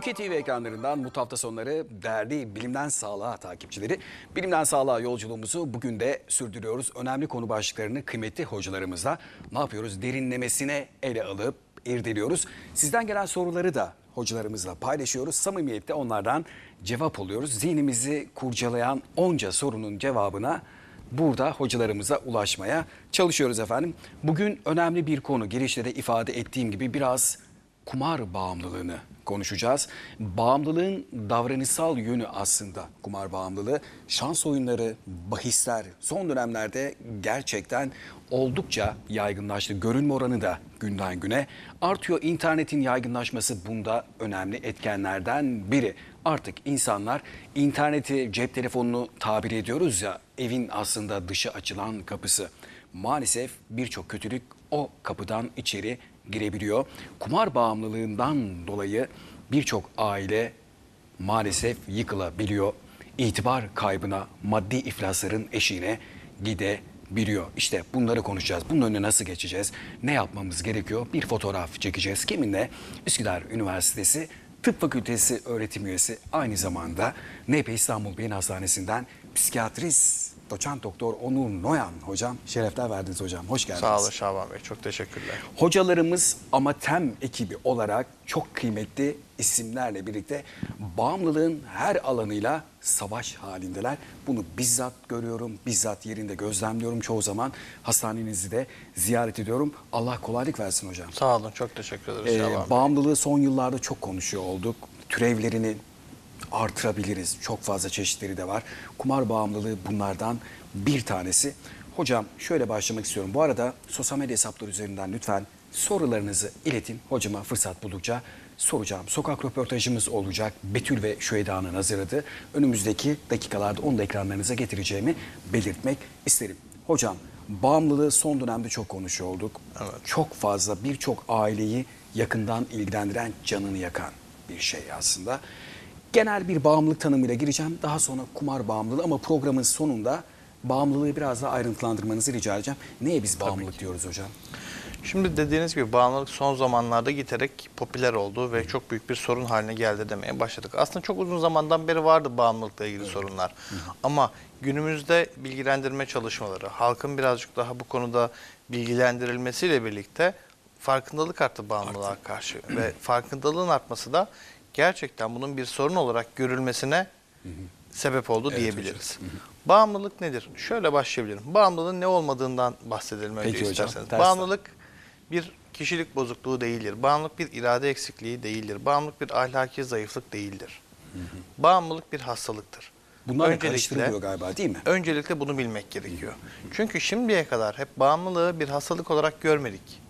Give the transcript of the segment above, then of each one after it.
Türkiye TV ekranlarından hafta sonları değerli Bilimden Sağlığa takipçileri. Bilimden Sağlığa yolculuğumuzu bugün de sürdürüyoruz. Önemli konu başlıklarını kıymetli hocalarımızla ne yapıyoruz? Derinlemesine ele alıp irdeliyoruz. Sizden gelen soruları da hocalarımızla paylaşıyoruz. Samimiyette onlardan cevap alıyoruz. Zihnimizi kurcalayan onca sorunun cevabına burada hocalarımıza ulaşmaya çalışıyoruz efendim. Bugün önemli bir konu. Girişte de ifade ettiğim gibi biraz kumar bağımlılığını konuşacağız. Bağımlılığın davranışsal yönü aslında kumar bağımlılığı. Şans oyunları, bahisler son dönemlerde gerçekten oldukça yaygınlaştı. Görünme oranı da günden güne artıyor. İnternetin yaygınlaşması bunda önemli etkenlerden biri. Artık insanlar interneti, cep telefonunu tabir ediyoruz ya evin aslında dışı açılan kapısı. Maalesef birçok kötülük o kapıdan içeri girebiliyor. Kumar bağımlılığından dolayı birçok aile maalesef yıkılabiliyor. İtibar kaybına, maddi iflasların eşiğine gidebiliyor. İşte bunları konuşacağız. Bunun önüne nasıl geçeceğiz? Ne yapmamız gerekiyor? Bir fotoğraf çekeceğiz. Kiminle? Üsküdar Üniversitesi Tıp Fakültesi öğretim üyesi aynı zamanda NP İstanbul Beyin Hastanesi'nden psikiyatrist doçent doktor Onur Noyan hocam şerefler verdiniz hocam. Hoş geldiniz. Sağ olun Şaban Bey. Çok teşekkürler. Hocalarımız Amatem ekibi olarak çok kıymetli isimlerle birlikte bağımlılığın her alanıyla savaş halindeler. Bunu bizzat görüyorum, bizzat yerinde gözlemliyorum çoğu zaman. Hastanenizi de ziyaret ediyorum. Allah kolaylık versin hocam. Sağ olun. Çok teşekkür ederiz Ee, bağımlılığı son yıllarda çok konuşuyor olduk. Türevlerini artırabiliriz. Çok fazla çeşitleri de var. Kumar bağımlılığı bunlardan bir tanesi. Hocam şöyle başlamak istiyorum. Bu arada sosyal medya hesapları üzerinden lütfen sorularınızı iletin. Hocama fırsat buldukça soracağım. Sokak röportajımız olacak. Betül ve Şüheda'nın hazırladı. Önümüzdeki dakikalarda onu da ekranlarınıza getireceğimi belirtmek isterim. Hocam bağımlılığı son dönemde çok konuşuyor olduk. Çok fazla birçok aileyi yakından ilgilendiren, canını yakan bir şey aslında. Genel bir bağımlılık tanımıyla gireceğim. Daha sonra kumar bağımlılığı ama programın sonunda bağımlılığı biraz daha ayrıntılandırmanızı rica edeceğim. Neye biz bağımlılık diyoruz hocam? Şimdi dediğiniz gibi bağımlılık son zamanlarda giderek popüler oldu ve çok büyük bir sorun haline geldi demeye başladık. Aslında çok uzun zamandan beri vardı bağımlılıkla ilgili sorunlar. Ama günümüzde bilgilendirme çalışmaları, halkın birazcık daha bu konuda bilgilendirilmesiyle birlikte farkındalık arttı bağımlılığa karşı. ve farkındalığın artması da gerçekten bunun bir sorun olarak görülmesine sebep oldu diyebiliriz. Bağımlılık nedir? Şöyle başlayabilirim. Bağımlılığın ne olmadığından bahsedelim önce Peki hocam, isterseniz. tersten. Bağımlılık bir kişilik bozukluğu değildir. Bağımlılık bir irade eksikliği değildir. Bağımlılık bir ahlaki zayıflık değildir. Bağımlılık bir hastalıktır. Bunlar Öncelikle- galiba değil mi? Öncelikle bunu bilmek gerekiyor. Çünkü şimdiye kadar hep bağımlılığı bir hastalık olarak görmedik.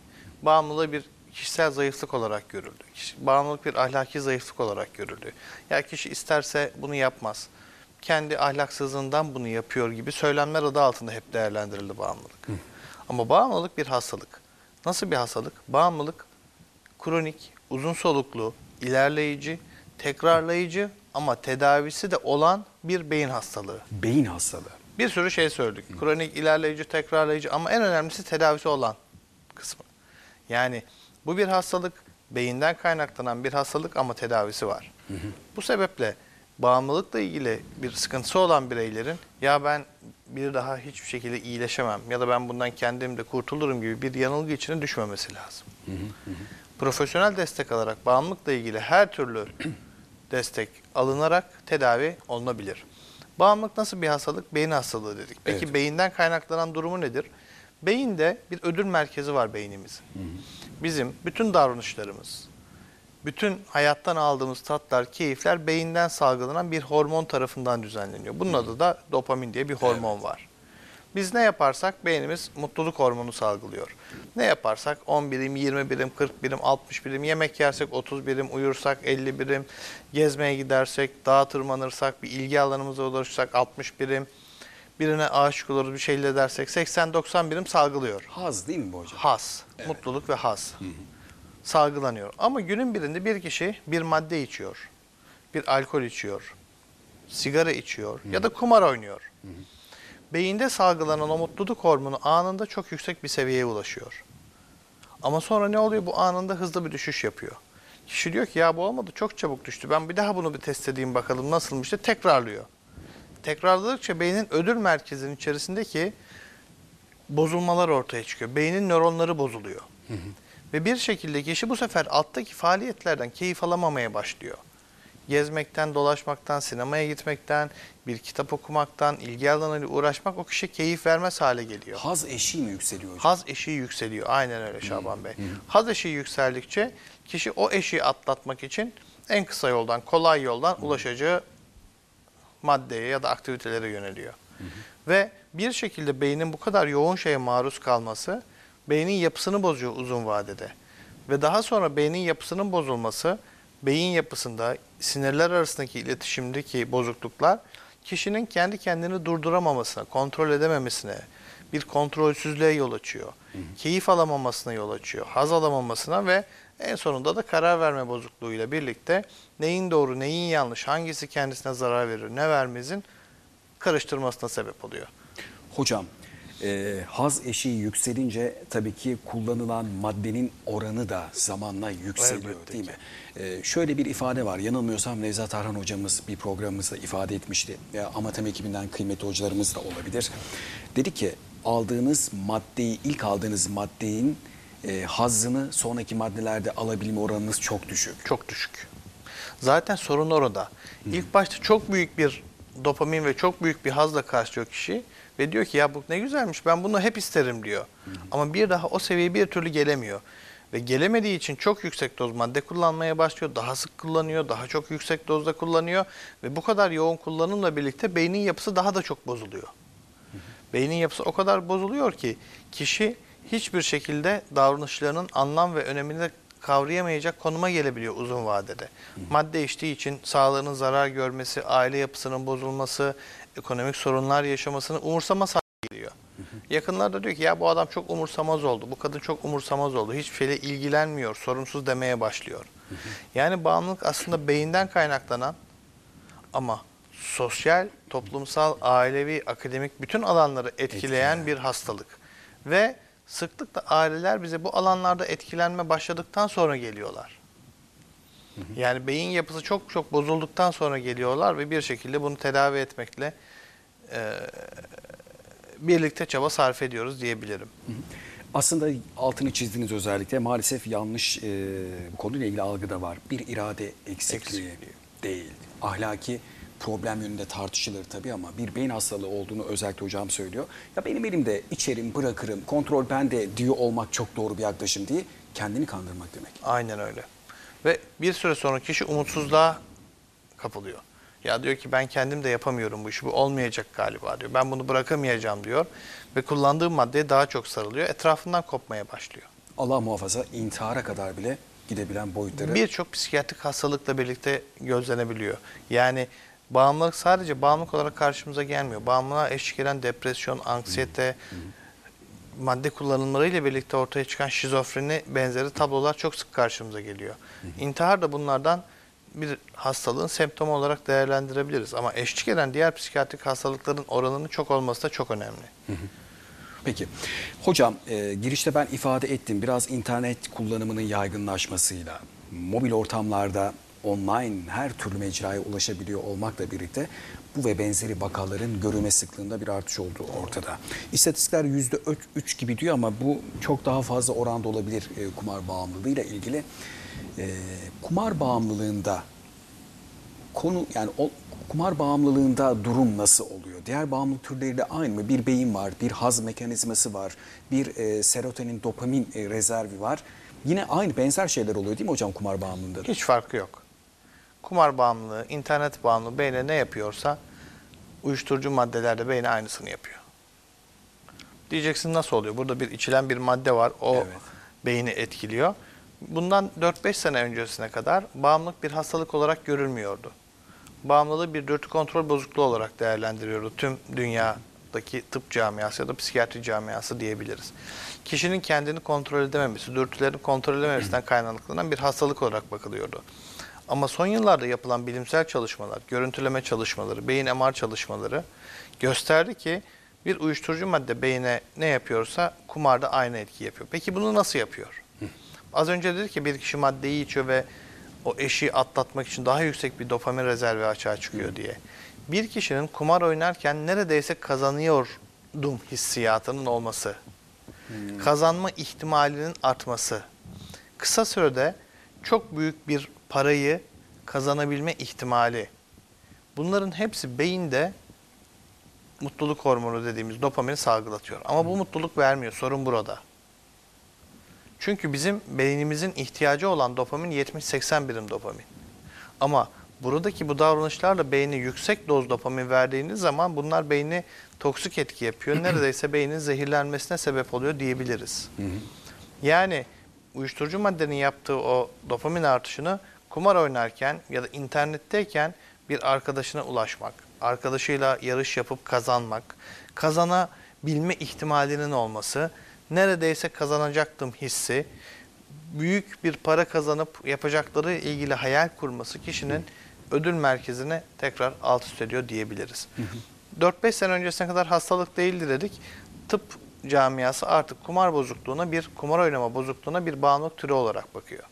Bağımlılığı bir kişisel zayıflık olarak görüldü. Kişi- Bağımlılık bir ahlaki zayıflık olarak görüldü. Ya kişi isterse bunu yapmaz. Kendi ahlaksızlığından bunu yapıyor gibi söylemler adı altında hep değerlendirildi bağımlılık. Ama bağımlılık bir hastalık. Nasıl bir hastalık? Bağımlılık kronik, uzun soluklu, ilerleyici, tekrarlayıcı ama tedavisi de olan bir beyin hastalığı. Beyin hastalığı. Bir sürü şey söyledik. Kronik, ilerleyici, tekrarlayıcı ama en önemlisi tedavisi olan kısmı. Yani bu bir hastalık, beyinden kaynaklanan bir hastalık ama tedavisi var. Bu sebeple bağımlılıkla ilgili bir sıkıntısı olan bireylerin ya ben bir daha hiçbir şekilde iyileşemem ya da ben bundan kendim de kurtulurum gibi bir yanılgı içine düşmemesi lazım. Profesyonel destek alarak bağımlılıkla ilgili her türlü destek alınarak tedavi olunabilir. Bağımlılık nasıl bir hastalık? Beyin hastalığı dedik. Peki Evet. beyinden kaynaklanan durumu nedir? Beyinde bir ödül merkezi var beynimizin. Bizim bütün davranışlarımız, bütün hayattan aldığımız tatlar, keyifler beyinden salgılanan bir hormon tarafından düzenleniyor. Bunun adı da dopamin diye bir hormon var. Biz ne yaparsak beynimiz mutluluk hormonu salgılıyor. Ne yaparsak 10 birim, 20 birim, 40 birim, 60 birim, yemek yersek 30 birim, uyursak 50 birim, gezmeye gidersek, dağa tırmanırsak, bir ilgi alanımıza ulaşırsak 60 birim, birine aşık oluruz bir şeyle dersek 80-90 birim salgılıyor. Haz değil mi bu hocam? Has, mutluluk ve has salgılanıyor. Ama günün birinde bir kişi bir madde içiyor, bir alkol içiyor, sigara içiyor ya da kumar oynuyor. Beyinde salgılanan o mutluluk hormonu anında çok yüksek bir seviyeye ulaşıyor. Ama sonra ne oluyor? Bu anında hızlı bir düşüş yapıyor. Kişi diyor ki ya bu olmadı çok çabuk düştü. Ben bir daha bunu bir test edeyim bakalım nasılmış diye tekrarlıyor. Tekrarladıkça beynin ödül merkezinin içerisindeki bozulmalar ortaya çıkıyor. Beynin nöronları bozuluyor. Ve bir şekilde kişi bu sefer alttaki faaliyetlerden keyif alamamaya başlıyor. Gezmekten, dolaşmaktan, sinemaya gitmekten, bir kitap okumaktan, ilgi alanıyla uğraşmak o kişiye keyif vermez hale geliyor. Haz eşiği mi yükseliyor hocam? Haz eşiği yükseliyor. Aynen öyle Şaban Bey. Haz eşiği yükseldikçe kişi o eşiği atlatmak için en kısa yoldan, kolay yoldan ulaşacağı maddeye ya da aktivitelere yöneliyor. Ve bir şekilde beynin bu kadar yoğun şeye maruz kalması beynin yapısını bozuyor uzun vadede. Ve daha sonra beynin yapısının bozulması, beyin yapısında sinirler arasındaki iletişimdeki bozukluklar kişinin kendi kendini durduramamasına, kontrol edememesine, bir kontrolsüzlüğe yol açıyor. Keyif alamamasına yol açıyor. Haz alamamasına ve en sonunda da karar verme bozukluğuyla birlikte neyin doğru, neyin yanlış, hangisi kendisine zarar verir, ne vermezin karıştırmasına sebep oluyor. Hocam e, haz eşiği yükselince tabii ki kullanılan maddenin oranı da zamanla yükseliyor Elbette değil ki. mi? E, şöyle bir ifade var. Yanılmıyorsam Nevzat Arhan hocamız bir programımızda ifade etmişti. Ya, Amatem ekibinden kıymetli hocalarımız da olabilir. Dedi ki aldığınız maddeyi, ilk aldığınız maddenin e, hazzını sonraki maddelerde alabilme oranınız çok düşük. Çok düşük. Zaten sorun orada. İlk başta çok büyük bir dopamin ve çok büyük bir hazla karşılıyor kişi ve diyor ki ya bu ne güzelmiş ben bunu hep isterim diyor. Ama bir daha o seviyeye bir türlü gelemiyor. Ve gelemediği için çok yüksek doz madde kullanmaya başlıyor. Daha sık kullanıyor, daha çok yüksek dozda kullanıyor. Ve bu kadar yoğun kullanımla birlikte beynin yapısı daha da çok bozuluyor. Beynin yapısı o kadar bozuluyor ki kişi hiçbir şekilde davranışlarının anlam ve önemini kavrayamayacak konuma gelebiliyor uzun vadede. Madde içtiği için sağlığının zarar görmesi, aile yapısının bozulması, ekonomik sorunlar yaşamasını umursamaz hale geliyor. Yakınlarda diyor ki ya bu adam çok umursamaz oldu, bu kadın çok umursamaz oldu, hiçbir şeyle ilgilenmiyor, sorumsuz demeye başlıyor. Yani bağımlılık aslında beyinden kaynaklanan ama sosyal, toplumsal, ailevi, akademik bütün alanları Etkileyen. bir hastalık. Ve sıklıkla aileler bize bu alanlarda etkilenme başladıktan sonra geliyorlar. Yani beyin yapısı çok çok bozulduktan sonra geliyorlar ve bir şekilde bunu tedavi etmekle e, birlikte çaba sarf ediyoruz diyebilirim. Aslında altını çizdiğiniz özellikle maalesef yanlış e, konuyla ilgili algı da var. Bir irade eksikliği, Eksikliği. değil. Ahlaki problem yönünde tartışılır tabii ama bir beyin hastalığı olduğunu özellikle hocam söylüyor. Ya benim elimde içerim, bırakırım, kontrol bende diyor olmak çok doğru bir yaklaşım değil. Kendini kandırmak demek. Aynen öyle. Ve bir süre sonra kişi umutsuzluğa kapılıyor. Ya diyor ki ben kendim de yapamıyorum bu işi. Bu olmayacak galiba diyor. Ben bunu bırakamayacağım diyor. Ve kullandığı maddeye daha çok sarılıyor. Etrafından kopmaya başlıyor. Allah muhafaza intihara kadar bile gidebilen boyutları. Birçok psikiyatrik hastalıkla birlikte gözlenebiliyor. Yani bağımlılık sadece bağımlılık olarak karşımıza gelmiyor. Bağımlılığa eşlik eden depresyon, anksiyete, madde kullanımlarıyla birlikte ortaya çıkan şizofreni benzeri tablolar çok sık karşımıza geliyor. İntihar da bunlardan bir hastalığın semptomu olarak değerlendirebiliriz. Ama eşlik eden diğer psikiyatrik hastalıkların oranının çok olması da çok önemli. Peki. Hocam e, girişte ben ifade ettim biraz internet kullanımının yaygınlaşmasıyla, mobil ortamlarda online her türlü mecraya ulaşabiliyor olmakla birlikte bu ve benzeri vakaların görülme sıklığında bir artış olduğu ortada. İstatistikler yüzde üç gibi diyor ama bu çok daha fazla oranda olabilir e, kumar bağımlılığıyla ilgili. E, kumar bağımlılığında konu yani o kumar bağımlılığında durum nasıl oluyor? Diğer bağımlılık türleriyle aynı mı? Bir beyin var, bir haz mekanizması var, bir e, serotonin, dopamin e, rezervi var. Yine aynı benzer şeyler oluyor değil mi hocam kumar bağımlılığında? da? Hiç farkı yok. Kumar bağımlılığı, internet bağımlılığı beyne ne yapıyorsa uyuşturucu maddelerde beyne aynısını yapıyor. Diyeceksin nasıl oluyor? Burada bir içilen bir madde var. O Evet. beyni etkiliyor. Bundan 4-5 sene öncesine kadar bağımlılık bir hastalık olarak görülmüyordu. Bağımlılığı bir dürtü kontrol bozukluğu olarak değerlendiriyordu tüm dünyadaki tıp camiası ya da psikiyatri camiası diyebiliriz. Kişinin kendini kontrol edememesi, dürtülerini kontrol edememesinden kaynaklanan bir hastalık olarak bakılıyordu. Ama son yıllarda yapılan bilimsel çalışmalar, görüntüleme çalışmaları, beyin MR çalışmaları gösterdi ki bir uyuşturucu madde beyine ne yapıyorsa kumarda aynı etki yapıyor. Peki bunu nasıl yapıyor? Az önce dedik ki bir kişi maddeyi içiyor ve o eşiği atlatmak için daha yüksek bir dopamin rezervi açığa çıkıyor diye. Bir kişinin kumar oynarken neredeyse kazanıyordum hissiyatının olması. Kazanma ihtimalinin artması. Kısa sürede çok büyük bir parayı kazanabilme ihtimali. Bunların hepsi beyinde mutluluk hormonu dediğimiz dopamini salgılatıyor. Ama bu mutluluk vermiyor. Sorun burada. Çünkü bizim beynimizin ihtiyacı olan dopamin 70-80 birim dopamin. Ama buradaki bu davranışlarla beyni yüksek doz dopamin verdiğiniz zaman bunlar beyni toksik etki yapıyor. Neredeyse beynin zehirlenmesine sebep oluyor diyebiliriz. Yani uyuşturucu maddenin yaptığı o dopamin artışını kumar oynarken ya da internetteyken bir arkadaşına ulaşmak, arkadaşıyla yarış yapıp kazanmak, kazanabilme ihtimalinin olması, neredeyse kazanacaktım hissi, büyük bir para kazanıp yapacakları ilgili hayal kurması kişinin ödül merkezine tekrar alt üst ediyor diyebiliriz. 4-5 sene öncesine kadar hastalık değildi dedik. Tıp camiası artık kumar bozukluğuna bir kumar oynama bozukluğuna bir bağımlılık türü olarak bakıyor.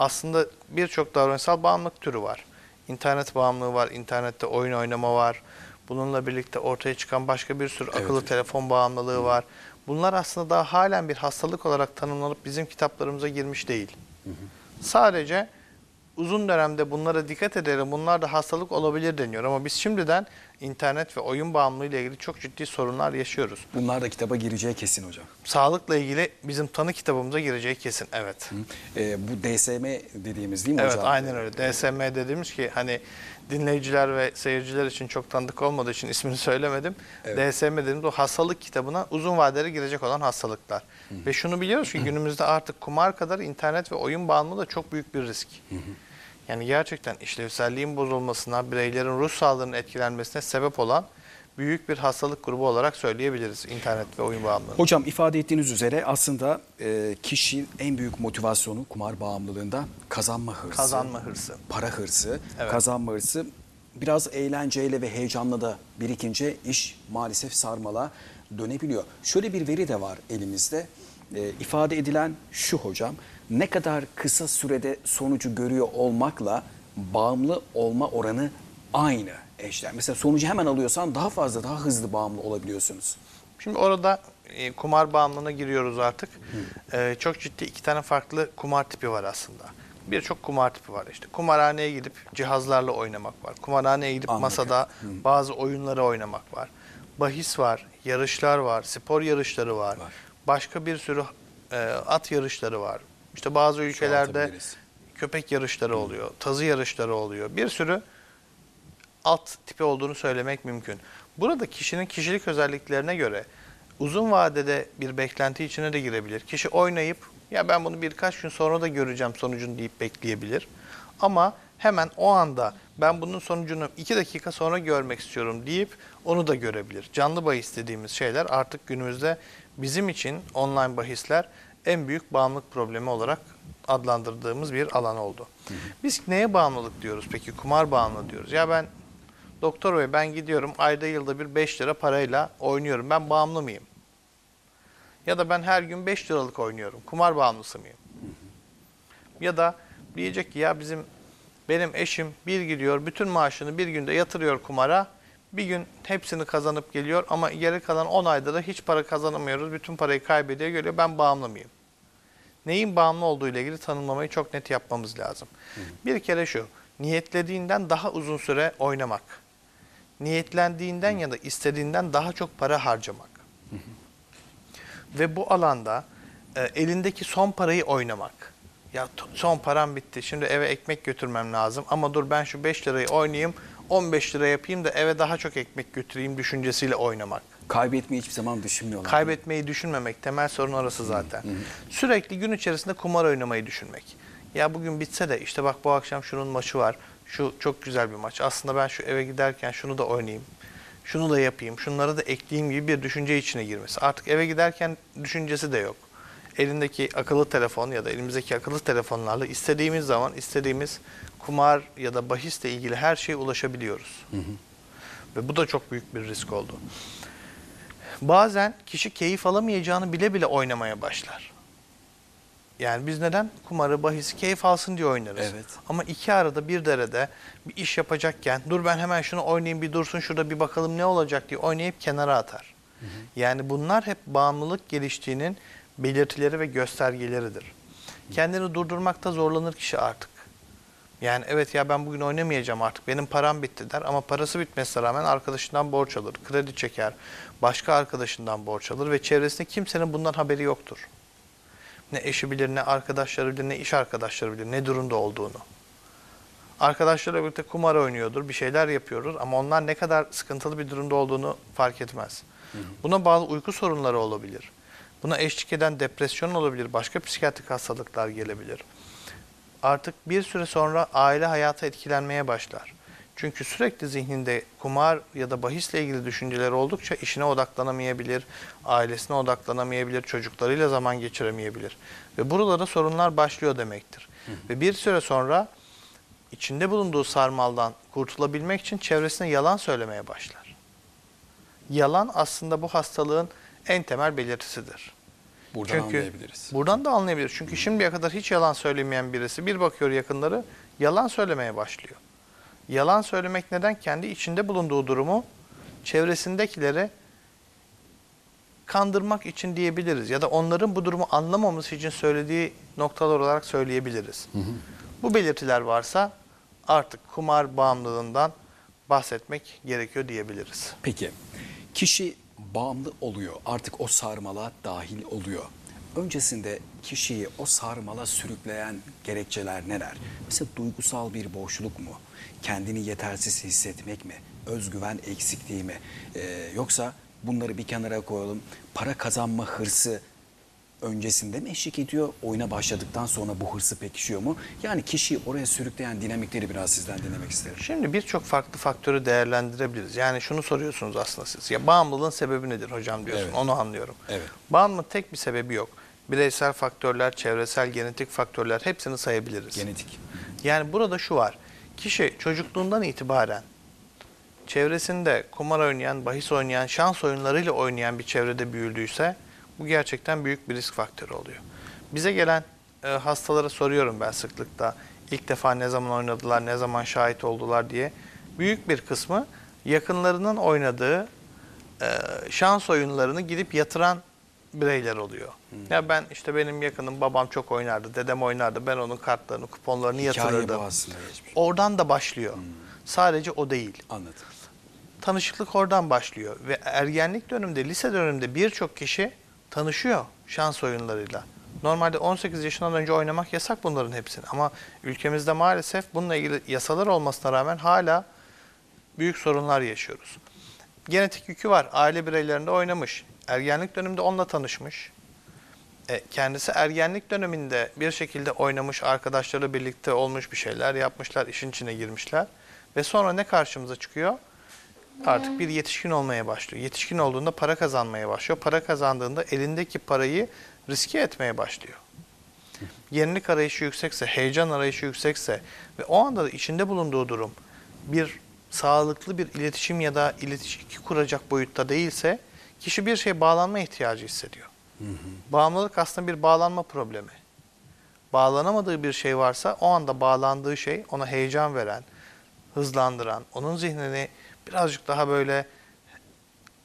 Aslında birçok davranışsal bağımlılık türü var. İnternet bağımlılığı var, internette oyun oynama var. Bununla birlikte ortaya çıkan başka bir sürü akıllı Evet. telefon bağımlılığı var. Bunlar aslında daha halen bir hastalık olarak tanımlanıp bizim kitaplarımıza girmiş değil. Sadece uzun dönemde bunlara dikkat edelim. Bunlar da hastalık olabilir deniyor. Ama biz şimdiden internet ve oyun bağımlılığı ile ilgili çok ciddi sorunlar yaşıyoruz. Bunlar da kitaba gireceği kesin hocam. Sağlıkla ilgili bizim tanı kitabımıza gireceği kesin. Evet. Ee, bu DSM dediğimiz değil mi Evet hocam? aynen öyle. DSM dediğimiz ki hani dinleyiciler ve seyirciler için çok tanıdık olmadığı için ismini söylemedim. Evet. DSM dediğimiz o hastalık kitabına uzun vadeli girecek olan hastalıklar. Ve şunu biliyoruz ki günümüzde artık kumar kadar internet ve oyun bağımlılığı da çok büyük bir risk. Yani gerçekten işlevselliğin bozulmasına, bireylerin ruh sağlığının etkilenmesine sebep olan büyük bir hastalık grubu olarak söyleyebiliriz internet ve oyun bağımlılığı. Hocam ifade ettiğiniz üzere aslında e, kişinin en büyük motivasyonu kumar bağımlılığında kazanma hırsı. Kazanma hırsı. Para hırsı, Evet. kazanma hırsı. Biraz eğlenceyle ve heyecanla da birikince iş maalesef sarmala dönebiliyor. Şöyle bir veri de var elimizde. E, ifade edilen şu hocam. Ne kadar kısa sürede sonucu görüyor olmakla bağımlı olma oranı aynı eşler. Mesela sonucu hemen alıyorsan daha fazla, daha hızlı bağımlı olabiliyorsunuz. Şimdi orada e, kumar bağımlılığına giriyoruz artık. E, çok ciddi iki tane farklı kumar tipi var aslında. Birçok kumar tipi var işte. Kumarhaneye gidip cihazlarla oynamak var. Kumarhaneye gidip Anladım. masada bazı oyunları oynamak var. Bahis var, yarışlar var, spor yarışları var. Var. Başka bir sürü e, at yarışları var. İşte bazı ülkelerde köpek yarışları oluyor, tazı yarışları oluyor. Bir sürü alt tipi olduğunu söylemek mümkün. Burada kişinin kişilik özelliklerine göre uzun vadede bir beklenti içine de girebilir. Kişi oynayıp ya ben bunu birkaç gün sonra da göreceğim sonucunu deyip bekleyebilir. Ama hemen o anda ben bunun sonucunu iki dakika sonra görmek istiyorum deyip onu da görebilir. Canlı bahis dediğimiz şeyler artık günümüzde bizim için online bahisler en büyük bağımlılık problemi olarak adlandırdığımız bir alan oldu. Biz neye bağımlılık diyoruz peki? Kumar bağımlılığı diyoruz. Ya ben doktor bey ben gidiyorum ayda yılda bir 5 lira parayla oynuyorum. Ben bağımlı mıyım? Ya da ben her gün 5 liralık oynuyorum. Kumar bağımlısı mıyım? Ya da diyecek ki ya bizim benim eşim bir gidiyor bütün maaşını bir günde yatırıyor kumara. Bir gün hepsini kazanıp geliyor ama geri kalan 10 ayda da hiç para kazanamıyoruz. Bütün parayı kaybediyor geliyor. Ben bağımlı mıyım? Neyin bağımlı olduğu ile ilgili tanımlamayı çok net yapmamız lazım. Bir kere şu, niyetlediğinden daha uzun süre oynamak. Niyetlendiğinden ya da istediğinden daha çok para harcamak. Ve bu alanda e, elindeki son parayı oynamak. Ya son param bitti. Şimdi eve ekmek götürmem lazım. Ama dur ben şu 5 lirayı oynayayım. 15 lira yapayım da eve daha çok ekmek götüreyim düşüncesiyle oynamak. Kaybetmeyi hiçbir zaman düşünmüyorlar. Kaybetmeyi düşünmemek temel sorun orası zaten. Sürekli gün içerisinde kumar oynamayı düşünmek. Ya bugün bitse de işte bak bu akşam şunun maçı var. Şu çok güzel bir maç. Aslında ben şu eve giderken şunu da oynayayım. Şunu da yapayım. Şunları da ekleyeyim gibi bir düşünce içine girmesi. Artık eve giderken düşüncesi de yok. Elindeki akıllı telefon ya da elimizdeki akıllı telefonlarla istediğimiz zaman istediğimiz kumar ya da bahisle ilgili her şeye ulaşabiliyoruz. Ve bu da çok büyük bir risk oldu. Bazen kişi keyif alamayacağını bile bile oynamaya başlar. Yani biz neden kumarı, bahisi keyif alsın diye oynarız. Evet. Ama iki arada bir derede bir iş yapacakken dur ben hemen şunu oynayayım bir dursun şurada bir bakalım ne olacak diye oynayıp kenara atar. Yani bunlar hep bağımlılık geliştiğinin belirtileri ve göstergeleridir. Kendini durdurmakta zorlanır kişi artık. Yani evet ya ben bugün oynamayacağım artık benim param bitti der ama parası bitmesine rağmen arkadaşından borç alır, kredi çeker, başka arkadaşından borç alır ve çevresinde kimsenin bundan haberi yoktur. Ne eşi bilir, ne arkadaşları bilir, ne iş arkadaşları bilir, ne durumda olduğunu. Arkadaşlarıyla birlikte kumar oynuyordur, bir şeyler yapıyordur ama onlar ne kadar sıkıntılı bir durumda olduğunu fark etmez. Buna bağlı uyku sorunları olabilir. Buna eşlik eden depresyon olabilir, başka psikiyatrik hastalıklar gelebilir. Artık bir süre sonra aile hayatı etkilenmeye başlar. Çünkü sürekli zihninde kumar ya da bahisle ilgili düşünceler oldukça işine odaklanamayabilir, ailesine odaklanamayabilir, çocuklarıyla zaman geçiremeyebilir. Ve buralara sorunlar başlıyor demektir. Ve bir süre sonra içinde bulunduğu sarmaldan kurtulabilmek için çevresine yalan söylemeye başlar. Yalan aslında bu hastalığın en temel belirtisidir. Buradan Çünkü anlayabiliriz. buradan da anlayabiliriz. Çünkü şimdiye kadar hiç yalan söylemeyen birisi bir bakıyor yakınları yalan söylemeye başlıyor. Yalan söylemek neden? Kendi içinde bulunduğu durumu çevresindekilere kandırmak için diyebiliriz. Ya da onların bu durumu anlamaması için söylediği noktalar olarak söyleyebiliriz. Bu belirtiler varsa artık kumar bağımlılığından bahsetmek gerekiyor diyebiliriz. Peki kişi bağımlı oluyor artık o sarmala dahil oluyor. Öncesinde kişiyi o sarmala sürükleyen gerekçeler neler? Mesela duygusal bir boşluk mu? Kendini yetersiz hissetmek mi? Özgüven eksikliği mi? Ee, yoksa bunları bir kenara koyalım. Para kazanma hırsı öncesinde mi eşlik ediyor? Oyuna başladıktan sonra bu hırsı pekişiyor mu? Yani kişiyi oraya sürükleyen dinamikleri biraz sizden dinlemek isterim. Şimdi birçok farklı faktörü değerlendirebiliriz. Yani şunu soruyorsunuz aslında siz. Ya bağımlılığın sebebi nedir hocam diyorsun. Evet. Onu anlıyorum. Evet. Bağımlılığın tek bir sebebi yok. Bireysel faktörler, çevresel, genetik faktörler hepsini sayabiliriz. Genetik. Yani burada şu var. Kişi çocukluğundan itibaren çevresinde kumar oynayan, bahis oynayan, şans oyunlarıyla oynayan bir çevrede büyüdüyse bu gerçekten büyük bir risk faktörü oluyor. Bize gelen e, hastalara soruyorum ben sıklıkla ilk defa ne zaman oynadılar, ne zaman şahit oldular diye. Büyük bir kısmı yakınlarının oynadığı e, şans oyunlarını gidip yatıran bireyler oluyor. Ya ben işte benim yakınım babam çok oynardı, dedem oynardı. Ben onun kartlarını, kuponlarını Hikaye yatırırdım. Oradan da başlıyor. Sadece o değil. Anladım. Tanışıklık oradan başlıyor ve ergenlik döneminde, lise döneminde birçok kişi tanışıyor şans oyunlarıyla. Normalde 18 yaşından önce oynamak yasak bunların hepsini ama ülkemizde maalesef bununla ilgili yasalar olmasına rağmen hala büyük sorunlar yaşıyoruz. Genetik yükü var. Aile bireylerinde oynamış. Ergenlik döneminde onunla tanışmış. E, kendisi ergenlik döneminde bir şekilde oynamış, arkadaşları birlikte olmuş bir şeyler yapmışlar, işin içine girmişler. Ve sonra ne karşımıza çıkıyor? Artık bir yetişkin olmaya başlıyor. Yetişkin olduğunda para kazanmaya başlıyor. Para kazandığında elindeki parayı riske etmeye başlıyor. Yenilik arayışı yüksekse, heyecan arayışı yüksekse ve o anda da içinde bulunduğu durum bir sağlıklı bir iletişim ya da iletişki kuracak boyutta değilse kişi bir şeye bağlanma ihtiyacı hissediyor. Bağımlılık aslında bir bağlanma problemi. Bağlanamadığı bir şey varsa o anda bağlandığı şey ona heyecan veren, hızlandıran, onun zihnini birazcık daha böyle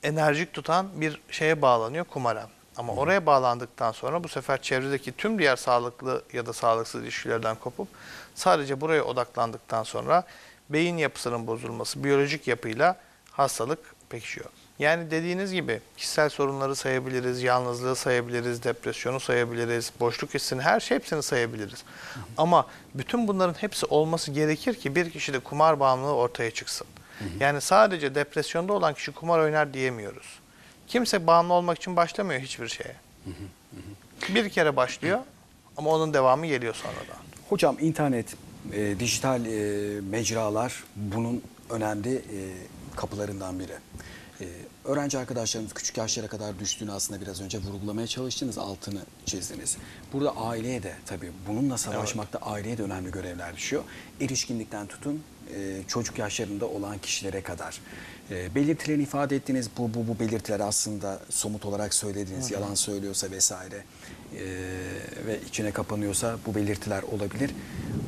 enerjik tutan bir şeye bağlanıyor kumara. Ama oraya bağlandıktan sonra bu sefer çevredeki tüm diğer sağlıklı ya da sağlıksız ilişkilerden kopup sadece buraya odaklandıktan sonra beyin yapısının bozulması, biyolojik yapıyla hastalık pekişiyor. Yani dediğiniz gibi kişisel sorunları sayabiliriz, yalnızlığı sayabiliriz, depresyonu sayabiliriz, boşluk hissini, her şey hepsini sayabiliriz. Ama bütün bunların hepsi olması gerekir ki bir kişide kumar bağımlılığı ortaya çıksın. Yani sadece depresyonda olan kişi kumar oynar diyemiyoruz. Kimse bağımlı olmak için başlamıyor hiçbir şeye. Bir kere başlıyor ama onun devamı geliyor sonradan. Hocam internet, e, dijital e, mecralar bunun önemli e, kapılarından biri. E, öğrenci arkadaşlarımız küçük yaşlara kadar düştüğünü aslında biraz önce vurgulamaya çalıştınız, altını çizdiniz. Burada aileye de tabii bununla savaşmakta aileye de önemli görevler düşüyor. Erişkinlikten tutun e, çocuk yaşlarında olan kişilere kadar. E, belirtilerini ifade ettiğiniz bu, bu, bu belirtiler aslında somut olarak söylediğiniz yalan söylüyorsa vesaire e, ve içine kapanıyorsa bu belirtiler olabilir.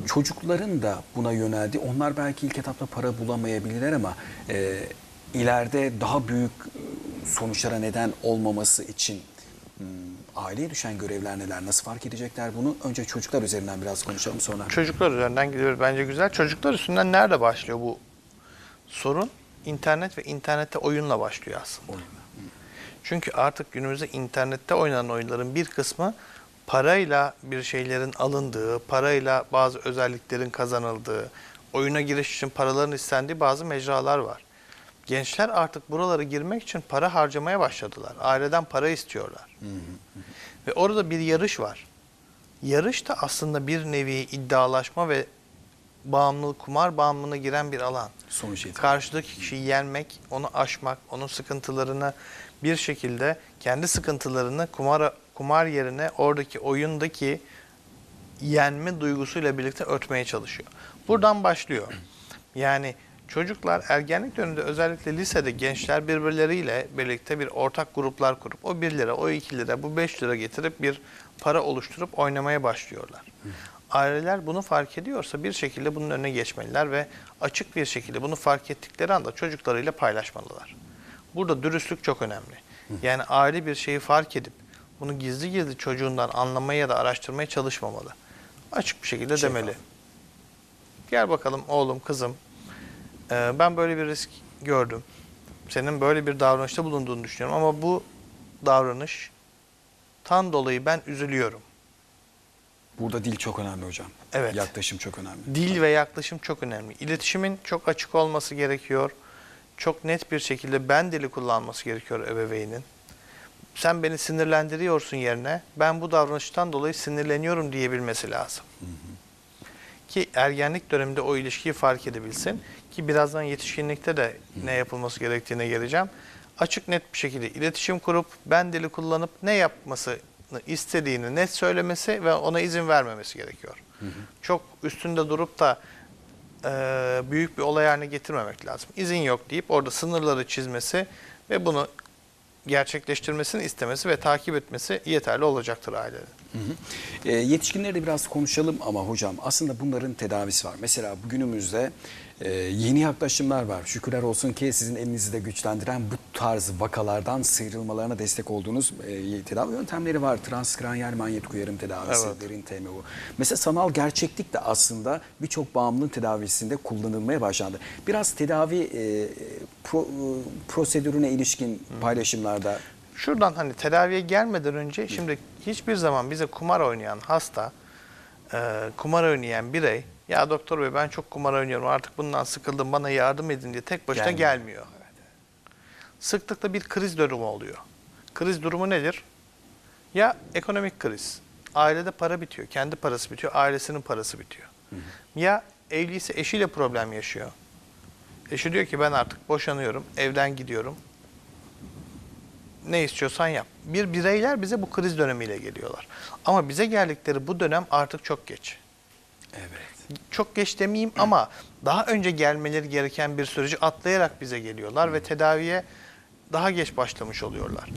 Çocukların da buna yöneldi. Onlar belki ilk etapta para bulamayabilirler ama e, ileride daha büyük e, sonuçlara neden olmaması için hmm, aileye düşen görevler neler? Nasıl fark edecekler bunu? Önce çocuklar üzerinden biraz konuşalım sonra. Çocuklar üzerinden gidiyoruz bence güzel. Çocuklar üstünden nerede başlıyor bu sorun? İnternet ve internette oyunla başlıyor aslında. Oyunla. Çünkü artık günümüzde internette oynanan oyunların bir kısmı parayla bir şeylerin alındığı, parayla bazı özelliklerin kazanıldığı, oyuna giriş için paraların istendiği bazı mecralar var. Gençler artık buralara girmek için para harcamaya başladılar. Aileden para istiyorlar. Ve orada bir yarış var. Yarış da aslında bir nevi iddialaşma ve bağımlılık, kumar bağımlılığına giren bir alan. Sonuç itibariyle. Karşıdaki kişiyi yenmek, onu aşmak, onun sıkıntılarını bir şekilde kendi sıkıntılarını kumar kumar yerine oradaki oyundaki yenme duygusuyla birlikte örtmeye çalışıyor. Buradan başlıyor. Yani çocuklar ergenlik döneminde özellikle lisede gençler birbirleriyle birlikte bir ortak gruplar kurup o 1 lira, o 2 lira, bu 5 lira getirip bir para oluşturup oynamaya başlıyorlar. Aileler bunu fark ediyorsa bir şekilde bunun önüne geçmeliler ve açık bir şekilde bunu fark ettikleri anda çocuklarıyla paylaşmalılar. Burada dürüstlük çok önemli. Yani aile bir şeyi fark edip bunu gizli gizli çocuğundan anlamaya ya da araştırmaya çalışmamalı. Açık bir şekilde Şeffaf. demeli. Gel bakalım oğlum, kızım. Ee, ben böyle bir risk gördüm. Senin böyle bir davranışta bulunduğunu düşünüyorum ama bu davranış tan dolayı ben üzülüyorum. Burada dil çok önemli hocam. Evet. Yaklaşım çok önemli. Dil ve yaklaşım çok önemli. İletişimin çok açık olması gerekiyor. Çok net bir şekilde ben dili kullanması gerekiyor ebeveynin. Sen beni sinirlendiriyorsun yerine ben bu davranıştan dolayı sinirleniyorum diyebilmesi lazım. Ki ergenlik döneminde o ilişkiyi fark edebilsin. Ki birazdan yetişkinlikte de ne yapılması gerektiğine geleceğim. Açık net bir şekilde iletişim kurup ben dili kullanıp ne yapmasını istediğini net söylemesi ve ona izin vermemesi gerekiyor. Çok üstünde durup da e, büyük bir olay haline getirmemek lazım. İzin yok deyip orada sınırları çizmesi ve bunu gerçekleştirmesini istemesi ve takip etmesi yeterli olacaktır ailenin. Hı hı. E, yetişkinleri de biraz konuşalım ama hocam aslında bunların tedavisi var. Mesela bugünümüzde e, yeni yaklaşımlar var. Şükürler olsun ki sizin elinizi de güçlendiren bu tarz vakalardan sıyrılmalarına destek olduğunuz e, tedavi yöntemleri var. Transkranyal manyetik uyarım tedavisi, Evet. derin TMU. Mesela sanal gerçeklik de aslında birçok bağımlılığın tedavisinde kullanılmaya başlandı. Biraz tedavi e, pro- e, prosedürüne ilişkin paylaşımlarda Şuradan hani tedaviye gelmeden önce şimdi hiçbir zaman bize kumar oynayan hasta, e, kumar oynayan birey ya doktor bey ben çok kumar oynuyorum artık bundan sıkıldım bana yardım edin diye tek başına Gelmiyor. gelmiyor. Sıklıkla bir kriz durumu oluyor. Kriz durumu nedir? Ya ekonomik kriz. Ailede para bitiyor. Kendi parası bitiyor. Ailesinin parası bitiyor. Ya evliyse eşiyle problem yaşıyor. Eşi diyor ki ben artık boşanıyorum. Evden gidiyorum ne istiyorsan yap. Bir bireyler bize bu kriz dönemiyle geliyorlar. Ama bize geldikleri bu dönem artık çok geç. evet. Çok geç demeyeyim ama daha önce gelmeleri gereken bir süreci atlayarak bize geliyorlar ve tedaviye daha geç başlamış oluyorlar.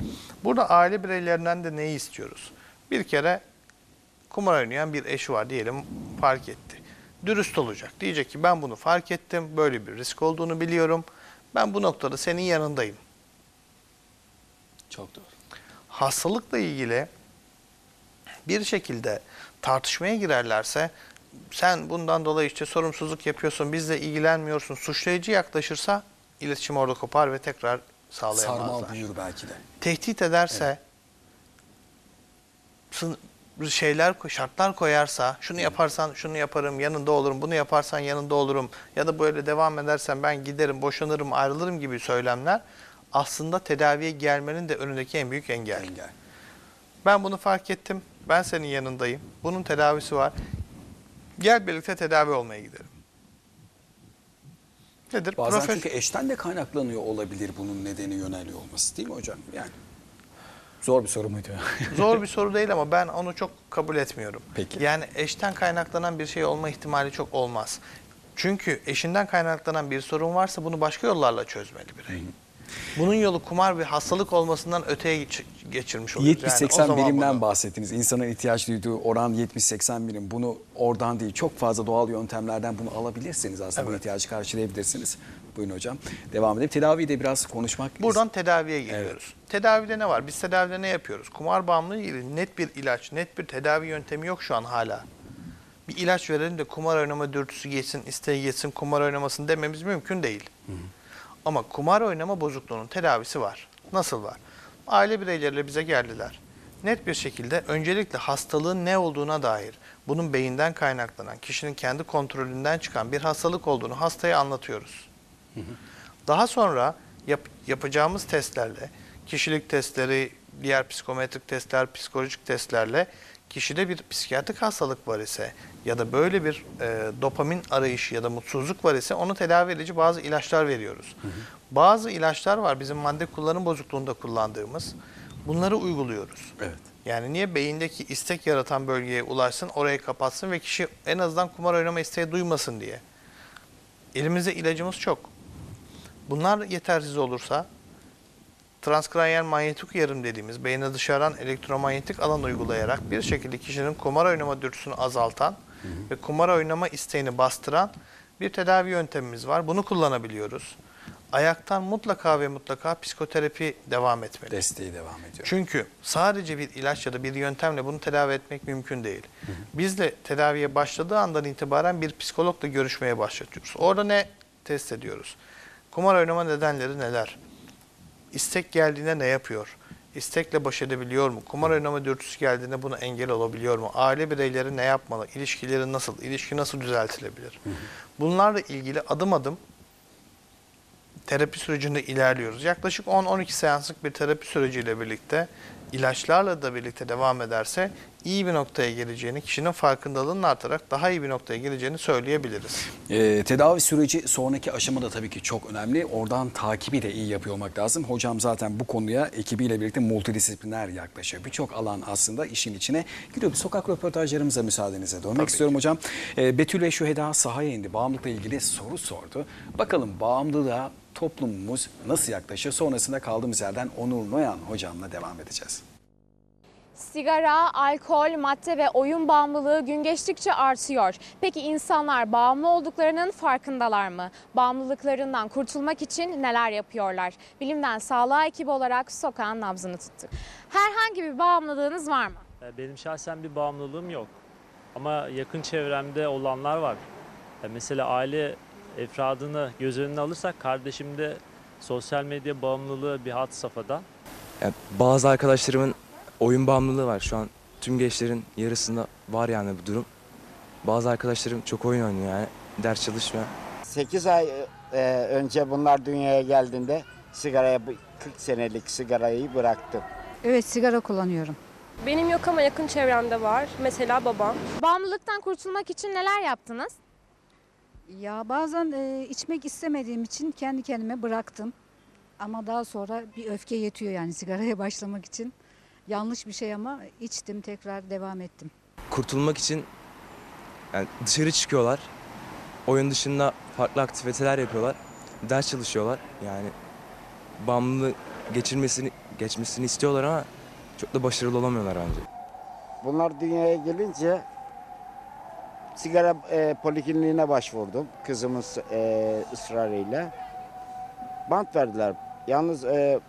Burada aile bireylerinden de neyi istiyoruz? Bir kere kumar oynayan bir eşi var diyelim fark etti. Dürüst olacak. Diyecek ki ben bunu fark ettim. Böyle bir risk olduğunu biliyorum. Ben bu noktada senin yanındayım. Çok doğru. hastalıkla ilgili bir şekilde tartışmaya girerlerse sen bundan dolayı işte sorumsuzluk yapıyorsun, bizle ilgilenmiyorsun, suçlayıcı yaklaşırsa iletişim orada kopar ve tekrar Sarmal sağlayamazlar. büyür belki de. Tehdit ederse, sın- şeyler, şartlar koyarsa, şunu yaparsan şunu yaparım, yanında olurum, bunu yaparsan yanında olurum ya da böyle devam edersen ben giderim, boşanırım, ayrılırım gibi söylemler aslında tedaviye gelmenin de önündeki en büyük engel. Engel. Ben bunu fark ettim. Ben senin yanındayım. Bunun tedavisi var. Gel birlikte tedavi olmaya gidelim. Nedir? Bazen Profes- çünkü eşten de kaynaklanıyor olabilir bunun nedeni yöneliyor olması değil mi hocam? Yani zor bir soru muydu? Zor bir soru değil ama ben onu çok kabul etmiyorum. Peki. Yani eşten kaynaklanan bir şey olma ihtimali çok olmaz. Çünkü eşinden kaynaklanan bir sorun varsa bunu başka yollarla çözmeli birey. Bunun yolu kumar bir hastalık olmasından öteye geç- geçirmiş oluyoruz. Yani o 70-80 zaman birimden bunu- bahsettiniz. İnsanın ihtiyaç duyduğu oran 70-80 birim. Bunu oradan değil çok fazla doğal yöntemlerden bunu alabilirsiniz aslında. Bu Evet. ihtiyacı karşılayabilirsiniz. Buyurun hocam. Devam edelim. Tedaviyi de biraz konuşmak Buradan tedaviye geliyoruz. Tedavide ne var? Biz tedavide ne yapıyoruz? Kumar bağımlılığı ilgili net bir ilaç, net bir tedavi yöntemi yok şu an hala. Bir ilaç verelim de kumar oynama dürtüsü geçsin, isteği geçsin, kumar oynamasın dememiz mümkün değil. Ama kumar oynama bozukluğunun tedavisi var. Nasıl var? Aile bireyleriyle bize geldiler. Net bir şekilde öncelikle hastalığın ne olduğuna dair, bunun beyinden kaynaklanan, kişinin kendi kontrolünden çıkan bir hastalık olduğunu hastaya anlatıyoruz. Daha sonra yap- yapacağımız testlerle, kişilik testleri, diğer psikometrik testler, psikolojik testlerle kişide bir psikiyatrik hastalık var ise ya da böyle bir e, dopamin arayışı ya da mutsuzluk var ise onu tedavi edici bazı ilaçlar veriyoruz. Bazı ilaçlar var bizim madde kullanım bozukluğunda kullandığımız. Bunları uyguluyoruz. Evet. Yani niye beyindeki istek yaratan bölgeye ulaşsın, orayı kapatsın ve kişi en azından kumar oynama isteği duymasın diye. Elimizde ilacımız çok. Bunlar yetersiz olursa transkranyal manyetik uyarım dediğimiz beyne dışarıdan elektromanyetik alan uygulayarak bir şekilde kişinin kumar oynama dürtüsünü azaltan ve kumar oynama isteğini bastıran bir tedavi yöntemimiz var. Bunu kullanabiliyoruz. Ayaktan mutlaka ve mutlaka psikoterapi devam etmeli. Desteği devam ediyor. Çünkü sadece bir ilaç ya da bir yöntemle bunu tedavi etmek mümkün değil. Bizle tedaviye başladığı andan itibaren bir psikologla görüşmeye başlatıyoruz. Orada ne test ediyoruz? Kumar oynama nedenleri neler? İstek geldiğinde ne yapıyor? İstekle baş edebiliyor mu? Kumar oynama dürtüsü geldiğinde buna engel olabiliyor mu? Aile bireyleri ne yapmalı? İlişkileri nasıl? İlişki nasıl düzeltilebilir? Bunlarla ilgili adım adım terapi sürecinde ilerliyoruz. Yaklaşık 10-12 seanslık bir terapi süreciyle birlikte ilaçlarla da birlikte devam ederse iyi bir noktaya geleceğini, kişinin farkındalığının artarak daha iyi bir noktaya geleceğini söyleyebiliriz. Ee, tedavi süreci sonraki aşamada tabii ki çok önemli. Oradan takibi de iyi yapıyor olmak lazım. Hocam zaten bu konuya ekibiyle birlikte multidisipliner yaklaşıyor. Birçok alan aslında işin içine giriyor. Bir sokak röportajlarımıza müsaadenize dönmek istiyorum hocam. Ee, Betül ve Şüheda sahaya indi. Bağımlılıkla ilgili soru sordu. Bakalım bağımlılığa toplumumuz nasıl yaklaşıyor? Sonrasında kaldığımız yerden Onur Noyan hocamla devam edeceğiz. Sigara, alkol, madde ve oyun bağımlılığı gün geçtikçe artıyor. Peki insanlar bağımlı olduklarının farkındalar mı? Bağımlılıklarından kurtulmak için neler yapıyorlar? Bilimden Sağlığa ekibi olarak sokağın nabzını tuttuk. Herhangi bir bağımlılığınız var mı? E, Benim şahsen bir bağımlılığım yok. Ama yakın çevremde olanlar var. E, Mesela aile efradını göz önüne alırsak kardeşimde sosyal medya bağımlılığı bir had safhada. Ya bazı arkadaşlarımın oyun bağımlılığı var. Şu an tüm gençlerin yarısında var yani bu durum. Bazı arkadaşlarım çok oyun oynuyor yani. Ders çalışmıyor. 8 ay e, önce bunlar dünyaya geldiğinde sigaraya 40 senelik sigarayı bıraktım. Evet sigara kullanıyorum. Benim yok ama yakın çevremde var. Mesela babam. Bağımlılıktan kurtulmak için neler yaptınız? Ya bazen e, içmek istemediğim için kendi kendime bıraktım. Ama daha sonra bir öfke yetiyor yani sigaraya başlamak için. Yanlış bir şey ama içtim tekrar devam ettim. Kurtulmak için yani dışarı çıkıyorlar. Oyun dışında farklı aktiviteler yapıyorlar. Ders çalışıyorlar. Yani bağımlılığı geçirmesini geçmesini istiyorlar ama çok da başarılı olamıyorlar bence. Bunlar dünyaya gelince sigara e, polikliniğine başvurdum kızımın e, ısrarıyla. Bant verdiler. Yalnız e,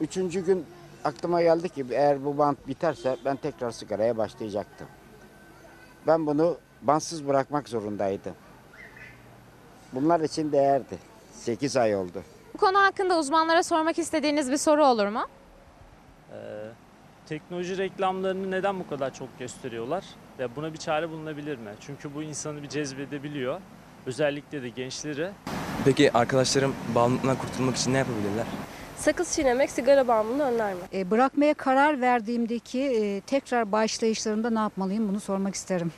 üçüncü gün aklıma geldi ki eğer bu bant biterse ben tekrar sigaraya başlayacaktım. Ben bunu bantsız bırakmak zorundaydım. Bunlar için değerdi. 8 ay oldu. Bu konu hakkında uzmanlara sormak istediğiniz bir soru olur mu? E, Teknoloji reklamlarını neden bu kadar çok gösteriyorlar? Ve buna bir çare bulunabilir mi? Çünkü bu insanı bir cezbedebiliyor. Özellikle de gençleri. Peki arkadaşlarım bağımlılıktan kurtulmak için ne yapabilirler? Sakız çiğnemek sigara bağımlılığını önler mi? E, bırakmaya karar verdiğimdeki e, tekrar başlayışlarımda ne yapmalıyım bunu sormak isterim.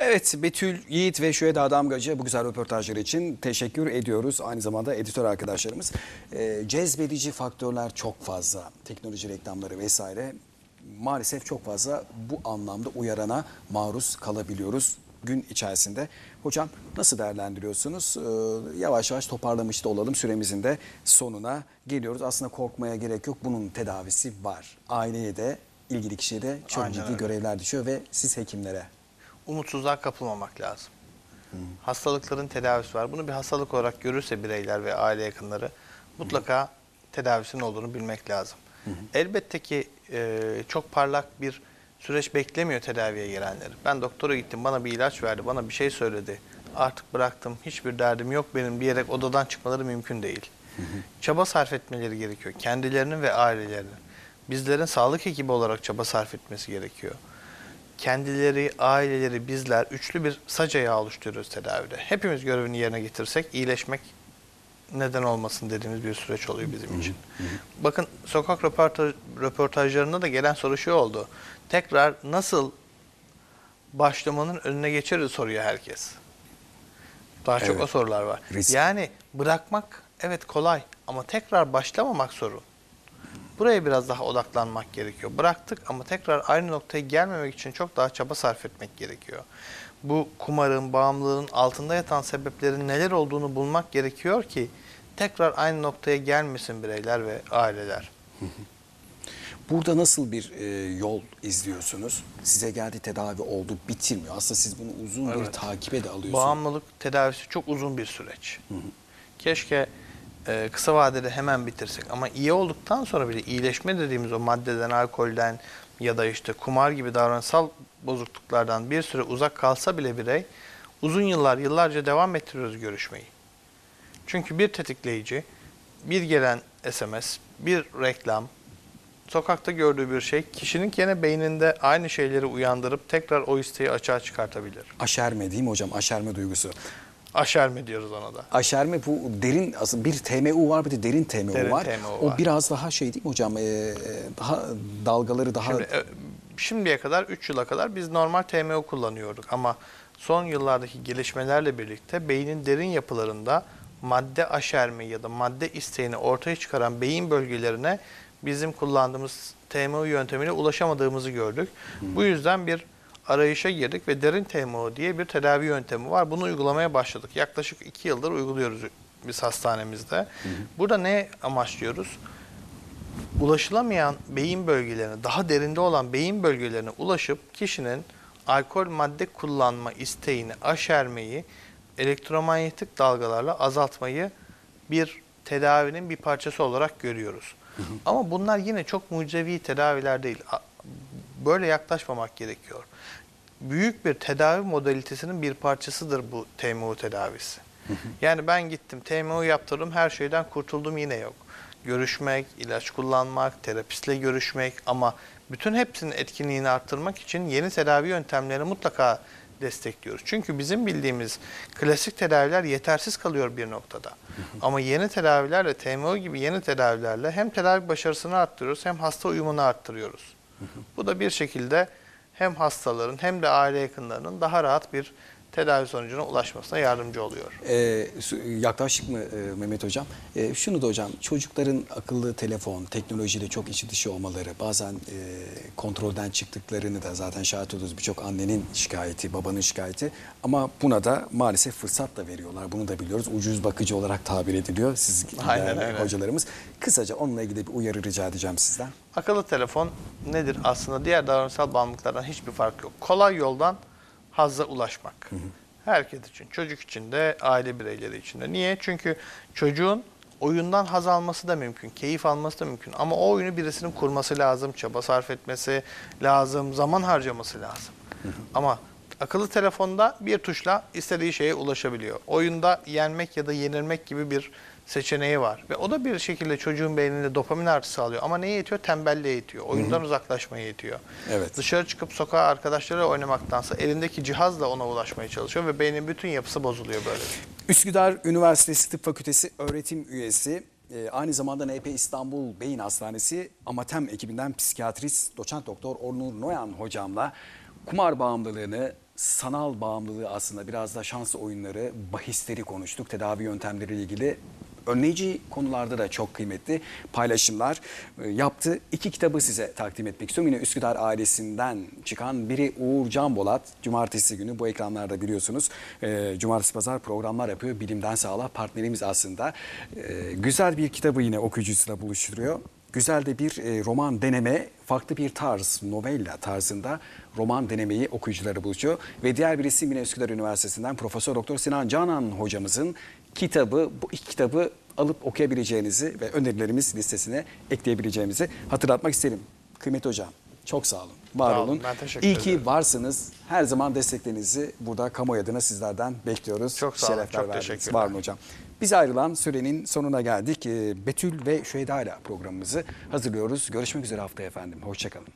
Evet Betül Yiğit ve Şüheda Damgacı bu güzel röportajları için teşekkür ediyoruz. Aynı zamanda editör arkadaşlarımız. Ee, cezbedici faktörler çok fazla. Teknoloji reklamları vesaire. Maalesef çok fazla bu anlamda uyarana maruz kalabiliyoruz gün içerisinde. Hocam nasıl değerlendiriyorsunuz? Ee, yavaş yavaş toparlamış da olalım. Süremizin de sonuna geliyoruz. Aslında korkmaya gerek yok. Bunun tedavisi var. Aileye de ilgili kişiye de çok Aynen ciddi öyle. görevler düşüyor ve siz hekimlere umutsuzluğa kapılmamak lazım. Hastalıkların tedavisi var. Bunu bir hastalık olarak görürse bireyler ve aile yakınları mutlaka tedavisinin olduğunu bilmek lazım. Elbette ki e, çok parlak bir süreç beklemiyor tedaviye gelenleri. Ben doktora gittim, bana bir ilaç verdi, bana bir şey söyledi. Artık bıraktım, hiçbir derdim yok benim diyerek odadan çıkmaları mümkün değil. Çaba sarf etmeleri gerekiyor. Kendilerinin ve ailelerinin. Bizlerin sağlık ekibi olarak çaba sarf etmesi gerekiyor kendileri, aileleri, bizler üçlü bir sac ayağı oluşturuyoruz tedavide. Hepimiz görevini yerine getirsek iyileşmek neden olmasın dediğimiz bir süreç oluyor bizim için. Bakın sokak röportaj, röportajlarında da gelen soru şu oldu. Tekrar nasıl başlamanın önüne geçeriz soruyor herkes. Daha çok Evet. o sorular var. Risk. Yani bırakmak evet kolay ama tekrar başlamamak sorun. Buraya biraz daha odaklanmak gerekiyor. Bıraktık ama tekrar aynı noktaya gelmemek için çok daha çaba sarf etmek gerekiyor. Bu kumarın, bağımlılığın altında yatan sebeplerin neler olduğunu bulmak gerekiyor ki tekrar aynı noktaya gelmesin bireyler ve aileler. Burada nasıl bir e, yol izliyorsunuz? Size geldi tedavi oldu bitirmiyor. Aslında siz bunu uzun bir Evet. takibe de alıyorsunuz. Bağımlılık tedavisi çok uzun bir süreç. Keşke e, kısa vadede hemen bitirsek ama iyi olduktan sonra bile iyileşme dediğimiz o maddeden, alkolden ya da işte kumar gibi davranışsal bozukluklardan bir süre uzak kalsa bile birey uzun yıllar, yıllarca devam ettiriyoruz görüşmeyi. Çünkü bir tetikleyici, bir gelen SMS, bir reklam, sokakta gördüğü bir şey kişinin gene beyninde aynı şeyleri uyandırıp tekrar o isteği açığa çıkartabilir. Aşerme değil mi hocam? Aşerme duygusu. Aşerme diyoruz ona da. Aşerme bu derin aslında bir TMU var bir de derin TMU Derin var. TMU o var. biraz daha şey değil mi hocam? Ee, daha dalgaları daha Şimdi, e, şimdiye kadar 3 yıla kadar biz normal TMO kullanıyorduk ama son yıllardaki gelişmelerle birlikte beynin derin yapılarında madde aşerme ya da madde isteğini ortaya çıkaran beyin bölgelerine bizim kullandığımız TMO yöntemine ulaşamadığımızı gördük. Bu yüzden bir arayışa girdik ve derin TMO diye bir tedavi yöntemi var. Bunu uygulamaya başladık. Yaklaşık 2 yıldır uyguluyoruz biz hastanemizde. Burada ne amaçlıyoruz? ulaşılamayan beyin bölgelerine, daha derinde olan beyin bölgelerine ulaşıp kişinin alkol madde kullanma isteğini aşermeyi, elektromanyetik dalgalarla azaltmayı bir tedavinin bir parçası olarak görüyoruz. Ama bunlar yine çok mucizevi tedaviler değil. Böyle yaklaşmamak gerekiyor. Büyük bir tedavi modalitesinin bir parçasıdır bu TMO tedavisi. Yani ben gittim TMO yaptırdım her şeyden kurtuldum yine yok. Görüşmek, ilaç kullanmak, terapistle görüşmek ama bütün hepsinin etkinliğini arttırmak için yeni tedavi yöntemleri mutlaka destekliyoruz. Çünkü bizim bildiğimiz klasik tedaviler yetersiz kalıyor bir noktada. Ama yeni tedavilerle, TMO gibi yeni tedavilerle hem tedavi başarısını arttırıyoruz hem hasta uyumunu arttırıyoruz. Bu da bir şekilde hem hastaların hem de aile yakınlarının daha rahat bir tedavi sonucuna ulaşmasına yardımcı oluyor. Ee, yaklaştık mı e, Mehmet Hocam? Ee, şunu da hocam çocukların akıllı telefon, teknolojiyle çok içi dışı olmaları, bazen e, kontrolden çıktıklarını da zaten şahit oluyoruz. Birçok annenin şikayeti, babanın şikayeti ama buna da maalesef fırsat da veriyorlar. Bunu da biliyoruz. Ucuz bakıcı olarak tabir ediliyor siz Aynen öyle. hocalarımız. Kısaca onunla ilgili bir uyarı rica edeceğim sizden. Akıllı telefon nedir? Aslında diğer davranışsal bağımlılıklardan hiçbir fark yok. Kolay yoldan hazza ulaşmak. Herkes için, çocuk için de, aile bireyleri için de. Niye? Çünkü çocuğun oyundan haz alması da mümkün, keyif alması da mümkün. Ama o oyunu birisinin kurması lazım, çaba sarf etmesi lazım, zaman harcaması lazım. Ama akıllı telefonda bir tuşla istediği şeye ulaşabiliyor. Oyunda yenmek ya da yenilmek gibi bir seçeneği var. Ve o da bir şekilde çocuğun beyninde dopamin artısı sağlıyor. Ama neye yetiyor? Tembelliğe yetiyor. Oyundan uzaklaşmaya yetiyor. Evet. Dışarı çıkıp sokağa arkadaşlarıyla oynamaktansa elindeki cihazla ona ulaşmaya çalışıyor ve beynin bütün yapısı bozuluyor böyle. Üsküdar Üniversitesi Tıp Fakültesi öğretim üyesi, e, aynı zamanda NP İstanbul Beyin Hastanesi Amatem ekibinden psikiyatrist doçent doktor Ornur Noyan hocamla kumar bağımlılığını sanal bağımlılığı aslında biraz da şans oyunları, bahisleri konuştuk. Tedavi yöntemleriyle ilgili önleyici konularda da çok kıymetli paylaşımlar e, yaptı. İki kitabı size takdim etmek istiyorum. Yine Üsküdar ailesinden çıkan biri Uğur Can Bolat. Cumartesi günü bu ekranlarda biliyorsunuz. e, Cumartesi pazar programlar yapıyor. Bilimden Sağlığa partnerimiz aslında. E, Güzel bir kitabı yine okuyucusuyla buluşturuyor. Güzel de bir roman deneme, farklı bir tarz, novella tarzında roman denemeyi okuyucuları buluşuyor. Ve diğer bir isim yine Üsküdar Üniversitesi'nden Profesör Doktor Sinan Canan hocamızın kitabı, bu iki kitabı alıp okuyabileceğinizi ve önerilerimiz listesine ekleyebileceğimizi hatırlatmak isterim. Kıymetli hocam, çok sağ olun. Var Sağ olun, olun. İyi ki ederim. varsınız. Her zaman desteklerinizi burada kamuoyu adına sizlerden bekliyoruz. Çok sağ olun, Şerefler çok verdiniz. teşekkürler. Var olun hocam. Biz ayrılan sürenin sonuna geldik. Ee, Betül ve Şüheda ile programımızı hazırlıyoruz. Görüşmek üzere haftaya efendim. Hoşçakalın.